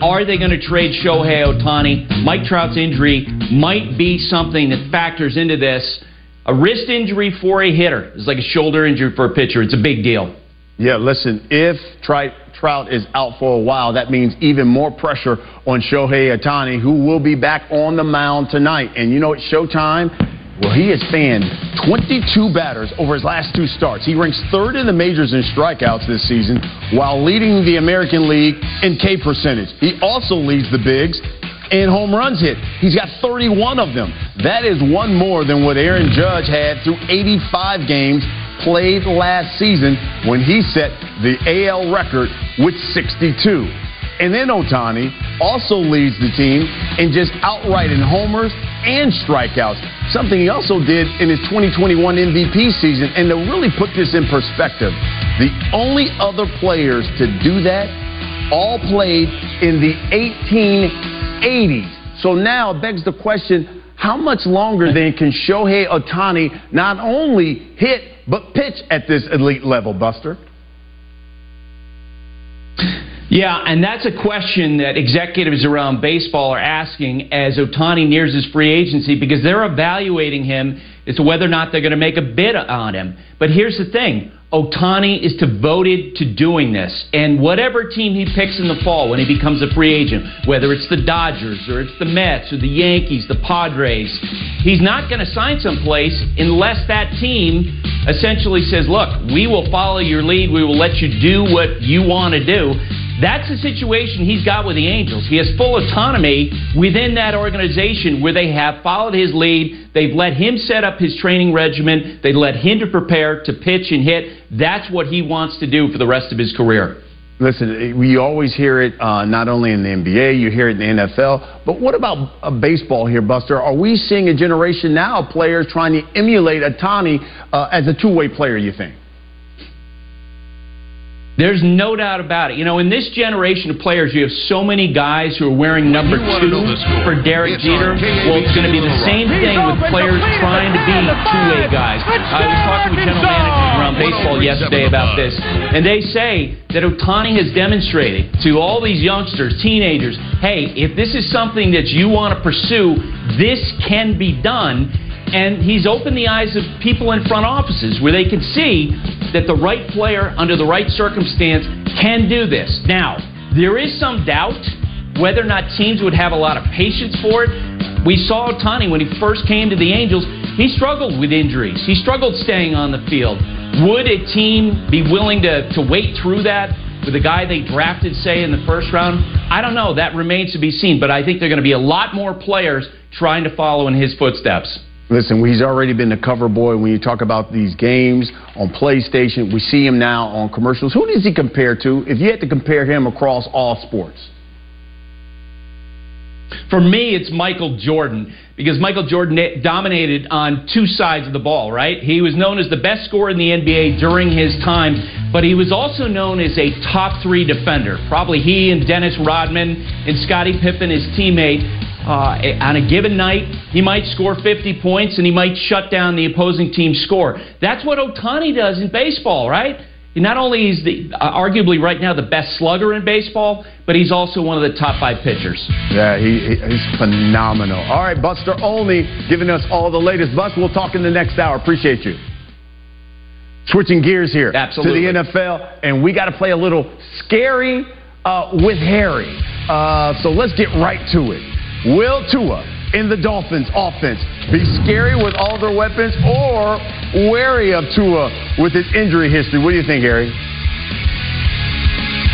are they going to trade Shohei Ohtani? Mike Trout's injury might be something that factors into this. A wrist injury for a hitter is like a shoulder injury for a pitcher. It's a big deal. Yeah, listen, if Trout, Trout is out for a while, that means even more pressure on Shohei Ohtani, who will be back on the mound tonight. And you know, it's showtime. Well, he has fanned 22 batters over his last two starts. He ranks third in the majors in strikeouts this season while leading the American League in K percentage. He also leads the bigs in home runs hit. He's got 31 of them. That is one more than what Aaron Judge had through 85 games played last season when he set the AL record with 62. And then Ohtani also leads the team in just outright in homers and strikeouts, something he also did in his 2021 MVP season. And to really put this in perspective, the only other players to do that all played in the 1880s. So now it begs the question how much longer (laughs) then can Shohei Ohtani not only hit but pitch at this elite level, Buster? Yeah, and that's a question that executives around baseball are asking as Ohtani nears his free agency because they're evaluating him as to whether or not they're going to make a bid on him. But here's the thing Ohtani is devoted to doing this. And whatever team he picks in the fall when he becomes a free agent, whether it's the Dodgers or it's the Mets or the Yankees, the Padres, he's not going to sign someplace unless that team essentially says, look, we will follow your lead. We will let you do what you want to do. That's the situation he's got with the Angels. He has full autonomy within that organization where they have followed his lead. They've let him set up his training regimen. They let him to prepare to pitch and hit. That's what he wants to do for the rest of his career. Listen, we always hear it uh, not only in the NBA, you hear it in the NFL, but what about uh, baseball here, Buster? Are we seeing a generation now of players trying to emulate Ohtani uh, as a two way player, you think? There's no doubt about it. You know, in this generation of players, you have so many guys who are wearing number two know the score, for Derek Jeter. Well, it's going to be the same thing with players trying to be two-way guys. Uh, I was talking with general managers around baseball yesterday about this, and they say that Ohtani has demonstrated to all these youngsters, teenagers, hey, if this is something that you want to pursue, this can be done. And he's opened the eyes of people in front offices where they can see that the right player under the right circumstance can do this. Now, there is some doubt whether or not teams would have a lot of patience for it. We saw Ohtani when he first came to the Angels. He struggled with injuries. He struggled staying on the field. Would a team be willing to, to wait through that with a guy they drafted, say, in the first round? I don't know. That remains to be seen. But I think there are going to be a lot more players trying to follow in his footsteps. Listen, he's already been the cover boy when you talk about these games on PlayStation. We see him now on commercials. Who does he compare to if you had to compare him across all sports? For me, it's Michael Jordan because Michael Jordan dominated on two sides of the ball, right? He was known as the best scorer in the NBA during his time, but he was also known as a top three defender. Probably he and Dennis Rodman and Scottie Pippen, his teammate, uh, on a given night, he might score 50 points and he might shut down the opposing team's score. That's what Ohtani does in baseball, right? Not only is the uh, arguably right now the best slugger in baseball, but he's also one of the top five pitchers. Yeah, he, he- he's phenomenal. All right, Buster Olney giving us all the latest. Bus, we'll talk in the next hour. Appreciate you. Switching gears here Absolutely. to the NFL, and we got to play a little scary uh, with Harry. Uh, so let's get right to it. Will Tua in the Dolphins offense be scary with all their weapons or wary of Tua with his injury history? What do you think, Harry?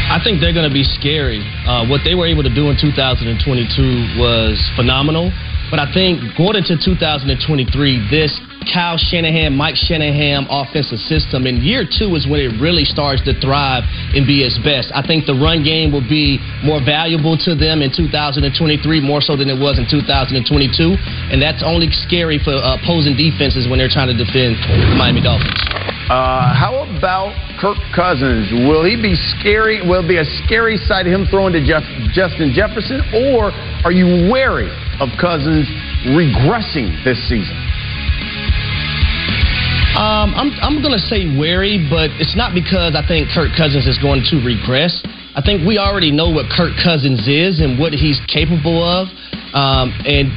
I think they're going to be scary. Uh, what they were able to do in 2022 was phenomenal. But I think going into 2023, this Kyle Shanahan, Mike Shanahan offensive system And year two is when it really starts to thrive and be its best. I think the run game will be more valuable to them in 2023, more so than it was in 2022. And that's only scary for opposing defenses when they're trying to defend the Miami Dolphins. Uh, how about Kirk Cousins? Will he be scary? Will it be a scary sight of him throwing to Jeff, Justin Jefferson, or are you wary of Cousins regressing this season? Um, I'm I'm gonna say wary, but it's not because I think Kirk Cousins is going to regress. I think we already know what Kirk Cousins is and what he's capable of, um, and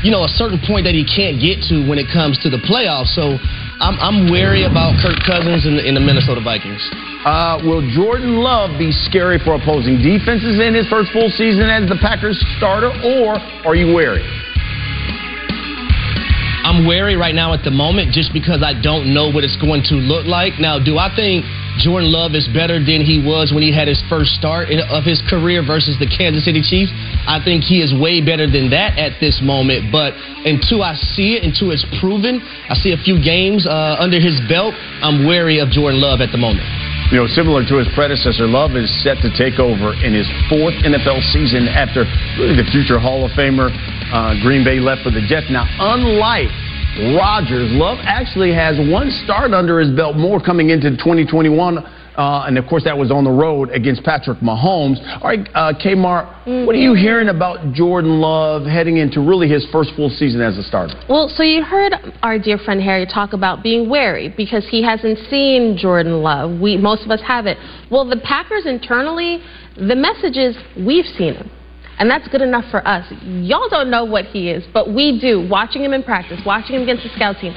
you know a certain point that he can't get to when it comes to the playoffs. So I'm I'm wary about Kirk Cousins in the Minnesota Vikings. Uh, will Jordan Love be scary for opposing defenses in his first full season as the Packers starter, or are you wary? I'm wary right now at the moment just because I don't know what it's going to look like. Now, do I think Jordan Love is better than he was when he had his first start of his career versus the Kansas City Chiefs. I think he is way better than that at this moment. But until I see it, until it's proven, I see a few games uh, under his belt, I'm wary of Jordan Love at the moment. You know, similar to his predecessor, Love is set to take over in his fourth NFL season after really the future Hall of Famer uh, Green Bay left for the Jets. Now, unlike Rodgers, Love actually has one start under his belt more coming into 2021. Uh, and of course, that was on the road against Patrick Mahomes. All right, uh, Kmart, what are you hearing about Jordan Love heading into really his first full season as a starter? Well, so you heard our dear friend Harry talk about being wary because he hasn't seen Jordan Love. We most of us haven't. Well, the Packers internally, the message is we've seen him. And that's good enough for us. Y'all don't know what he is, but we do. Watching him in practice, watching him against the scout team.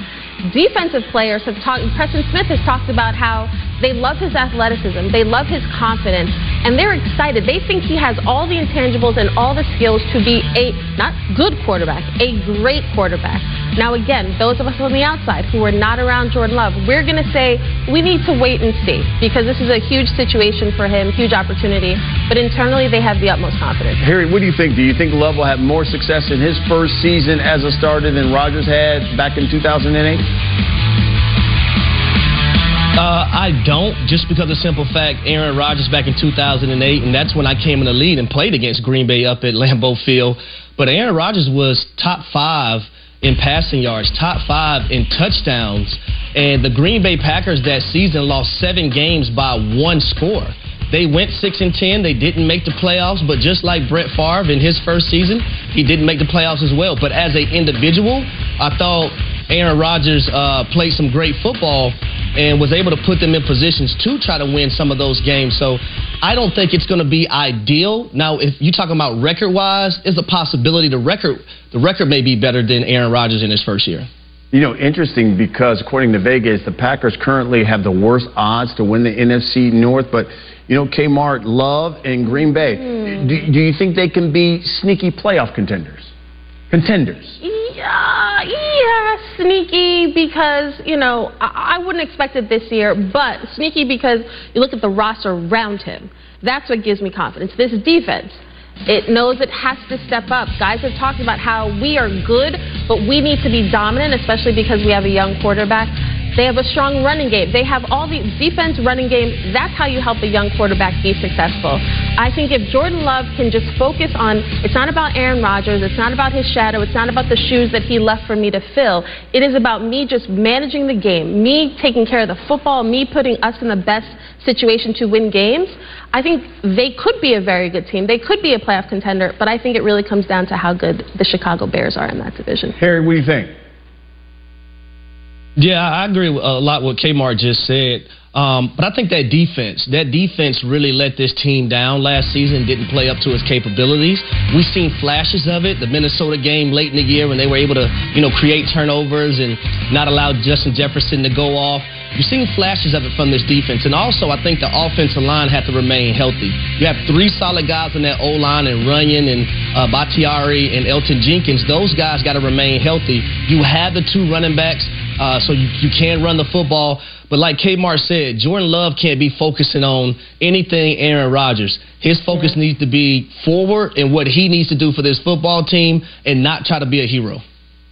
Defensive players have talked, Preston Smith has talked about how they love his athleticism, they love his confidence, and they're excited. They think he has all the intangibles and all the skills to be a, not good quarterback, a great quarterback. Now, again, those of us on the outside who are not around Jordan Love, we're going to say we need to wait and see because this is a huge situation for him, huge opportunity. But internally, they have the utmost confidence. Harry, what do you think? Do you think Love will have more success in his first season as a starter than Rodgers had back in 2008? Uh, I don't, just because of the simple fact Aaron Rodgers back in 2008, and that's when I came in the lead and played against Green Bay up at (laughs) Lambeau Field. But Aaron Rodgers was top five in passing yards, top five in touchdowns, and the Green Bay Packers that season lost seven games by one score. They went six and ten. They didn't make the playoffs, but just like Brett Favre in his first season, he didn't make the playoffs as well. But as an individual, I thought Aaron Rodgers uh, played some great football and was able to put them in positions to try to win some of those games. So I don't think it's going to be ideal. Now, if you're talking about record wise, there's a possibility the record the record may be better than Aaron Rodgers in his first year. You know, interesting because according to Vegas, the Packers currently have the worst odds to win the NFC North. But, you know, Kmart, Love, and Green Bay, hmm. do, do you think they can be sneaky playoff contenders? Contenders. Yeah, yeah, sneaky because, you know, I, I wouldn't expect it this year, but sneaky because you look at the roster around him. That's what gives me confidence. This defense. It knows it has to step up. Guys have talked about how we are good, but we need to be dominant, especially because we have a young quarterback. They have a strong running game. They have all the defense, running game. That's how you help a young quarterback be successful. I think if Jordan Love can just focus on, it's not about Aaron Rodgers, it's not about his shadow, it's not about the shoes that he left for me to fill. It is about me just managing the game, me taking care of the football, me putting us in the best situation to win games. I think they could be a very good team. They could be a playoff contender, but I think it really comes down to how good the Chicago Bears are in that division. Harry, what do you think? Yeah, I agree a lot what Kmart just said. Um, but I think that defense, that defense really let this team down last season, didn't play up to its capabilities. We've seen flashes of it. The Minnesota game late in the year when they were able to, you know, create turnovers and not allow Justin Jefferson to go off. You've seen flashes of it from this defense. And also, I think the offensive line had to remain healthy. You have three solid guys in that O line and Runyan and uh, Bakhtiari and Elgton Jenkins. Those guys got to remain healthy. You have the two running backs, uh, so you, you can run the football. But like Kmart said, Jordan Love can't be focusing on anything Aaron Rodgers. His focus needs to be forward and what he needs to do for this football team and not try to be a hero.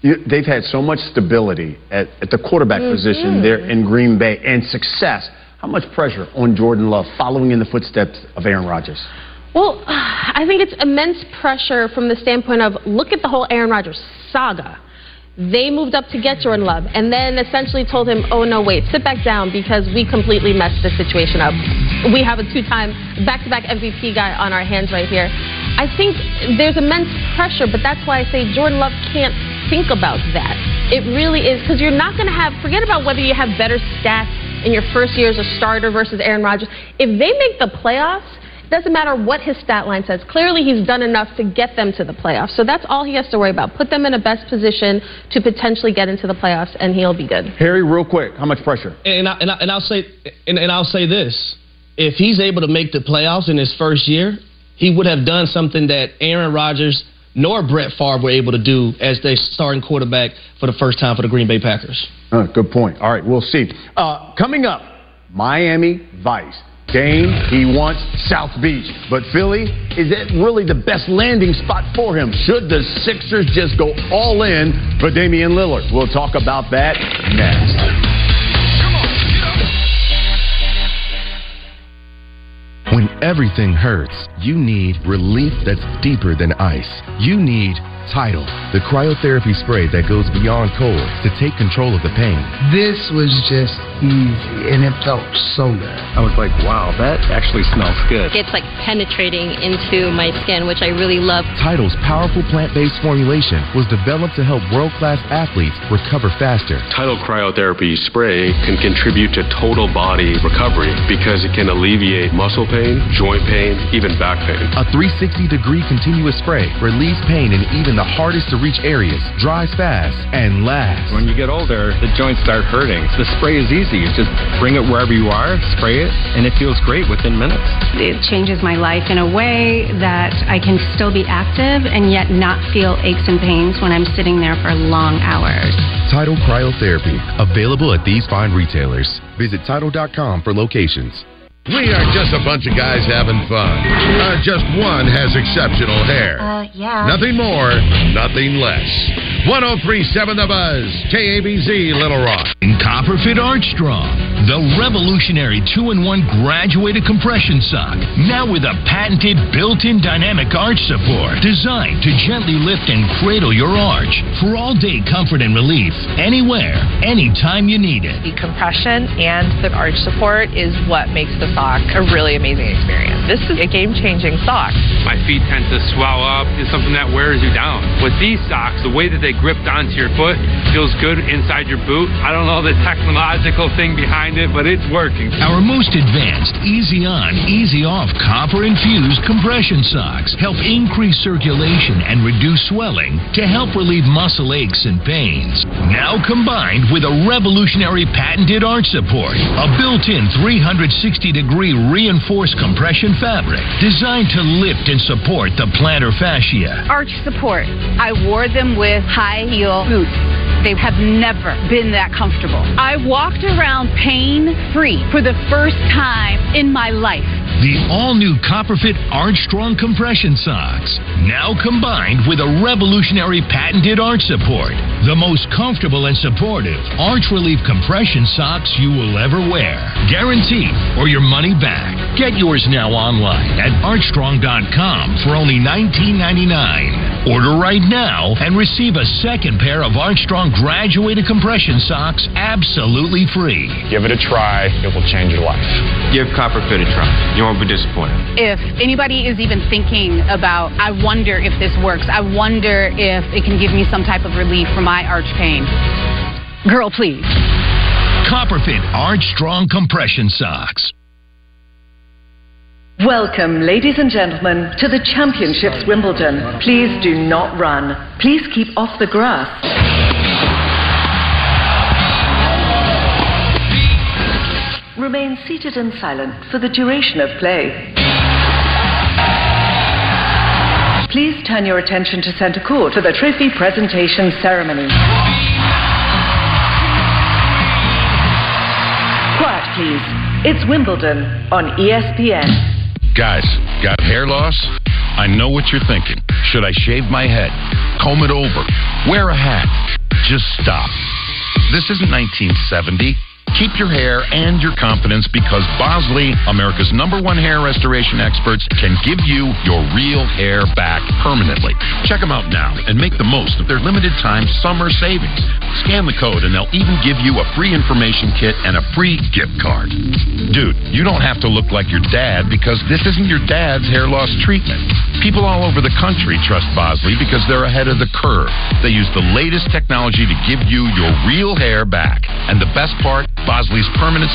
You, they've had so much stability at, at the quarterback Mm-hmm. position there in Green Bay and success. How much pressure on Jordan Love following in the footsteps of Aaron Rodgers? Well, (sighs) I think it's immense pressure from the standpoint of look at the whole Aaron Rodgers saga. They moved up to get Jordan Love and then essentially told him, oh, no, wait, sit back down because we completely messed the situation up. We have a two time back to back MVP guy on our hands right here. I think there's immense pressure, but that's why I say Jordan Love can't think about that. It really is because you're not going to have, forget about whether you have better stats in your first year as a starter versus Aaron Rodgers. If they make the playoffs, doesn't matter what his stat line says. Clearly, he's done enough to get them to the playoffs. So that's all he has to worry about. Put them in a best position to potentially get into the playoffs, and he'll be good. Harry, real quick, how much pressure? And I, and, I, and I'll say and, and I'll say this: if he's able to make the playoffs in his first year, he would have done something that Aaron Rodgers nor Brett Favre were able to do as their starting quarterback for the first time for the Green Bay Packers. Uh, good point. All right, we'll see. Uh, coming up, Miami Vice. Dame, he wants South Beach. But Philly, is it really the best landing spot for him? Should the Sixers just go all in for Damian Lillard? We'll talk about that next. When everything hurts, you need relief that's deeper than ice. You need Tidal, the cryotherapy spray that goes beyond cold to take control of the pain. This was just easy, and it felt so good. I was like, wow, that actually smells good. It's like penetrating into my skin, which I really love. Tidal's powerful plant-based formulation was developed to help world-class athletes recover faster. Title cryotherapy spray can contribute to total body recovery because it can alleviate muscle pain, joint pain, even back pain. A 360-degree continuous spray relieves pain and even the hardest to reach areas, dries fast, and lasts. When you get older, the joints start hurting. The spray is easy. You just bring it wherever you are, spray it, and it feels great within minutes. It changes my life in a way that I can still be active and yet not feel aches and pains when I'm sitting there for long hours. Tidal Cryotherapy, available at these fine retailers. Visit Tidal.com for locations. We are just a bunch of guys having fun. Uh, just one has exceptional hair. Uh, yeah. Nothing more, nothing less. 1037 The Buzz, KABZ, Little Rock. Copperfit ArchStrong, the revolutionary two-in-one graduated compression sock, now with a patented built-in dynamic arch support, designed to gently lift and cradle your arch for all-day comfort and relief, anywhere, anytime you need it. The compression and the arch support is what makes the sock a really amazing experience. This is a game-changing sock. My feet tend to swell up. It's something that wears you down. With these socks, the way that they grip onto your foot feels good inside your boot. I don't know the technological thing behind it, but it's working. Our most advanced, easy on, easy off copper infused compression socks help increase circulation and reduce swelling to help relieve muscle aches and pains. Now combined with a revolutionary patented arch support, a built in 360 degree reinforced compression fabric designed to lift and support the plantar fascia. Arch support. I wore them with high heel boots. They have never been that comfortable. I walked around pain free for the first time in my life. The all new Copperfit ArchStrong compression socks, now combined with a revolutionary patented arch support, the most comfortable and supportive arch relief compression socks you will ever wear. Guaranteed or your money back. Get yours now online at archstrong.com for only $19.99. Order right now and receive a second pair of ArchStrong graduated compression socks absolutely free. Give it a try, it will change your life. Give Copperfit a try. You won't be disappointed. If anybody is even thinking about, I wonder if this works, I wonder if it can give me some type of relief from my arch pain. Girl, please. Copperfit Arch Strong compression socks. Welcome, ladies and gentlemen, to the Championships Wimbledon. Please do not run. Please keep off the grass. Remain seated and silent for the duration of play. Please turn your attention to center court for the trophy presentation ceremony. Quiet, please. It's Wimbledon on ESPN. Guys, got hair loss? I know what you're thinking. Should I shave my head? Comb it over? Wear a hat? Just stop. This isn't 1970. Keep your hair and your confidence because Bosley, America's number one hair restoration experts, can give you your real hair back permanently. Check them out now and make the most of their limited time summer savings. Scan the code and they'll even give you a free information kit and a free gift card. Dude, you don't have to look like your dad because this isn't your dad's hair loss treatment. People all over the country trust Bosley because they're ahead of the curve. They use the latest technology to give you your real hair back. And the best part, Bosley's permanent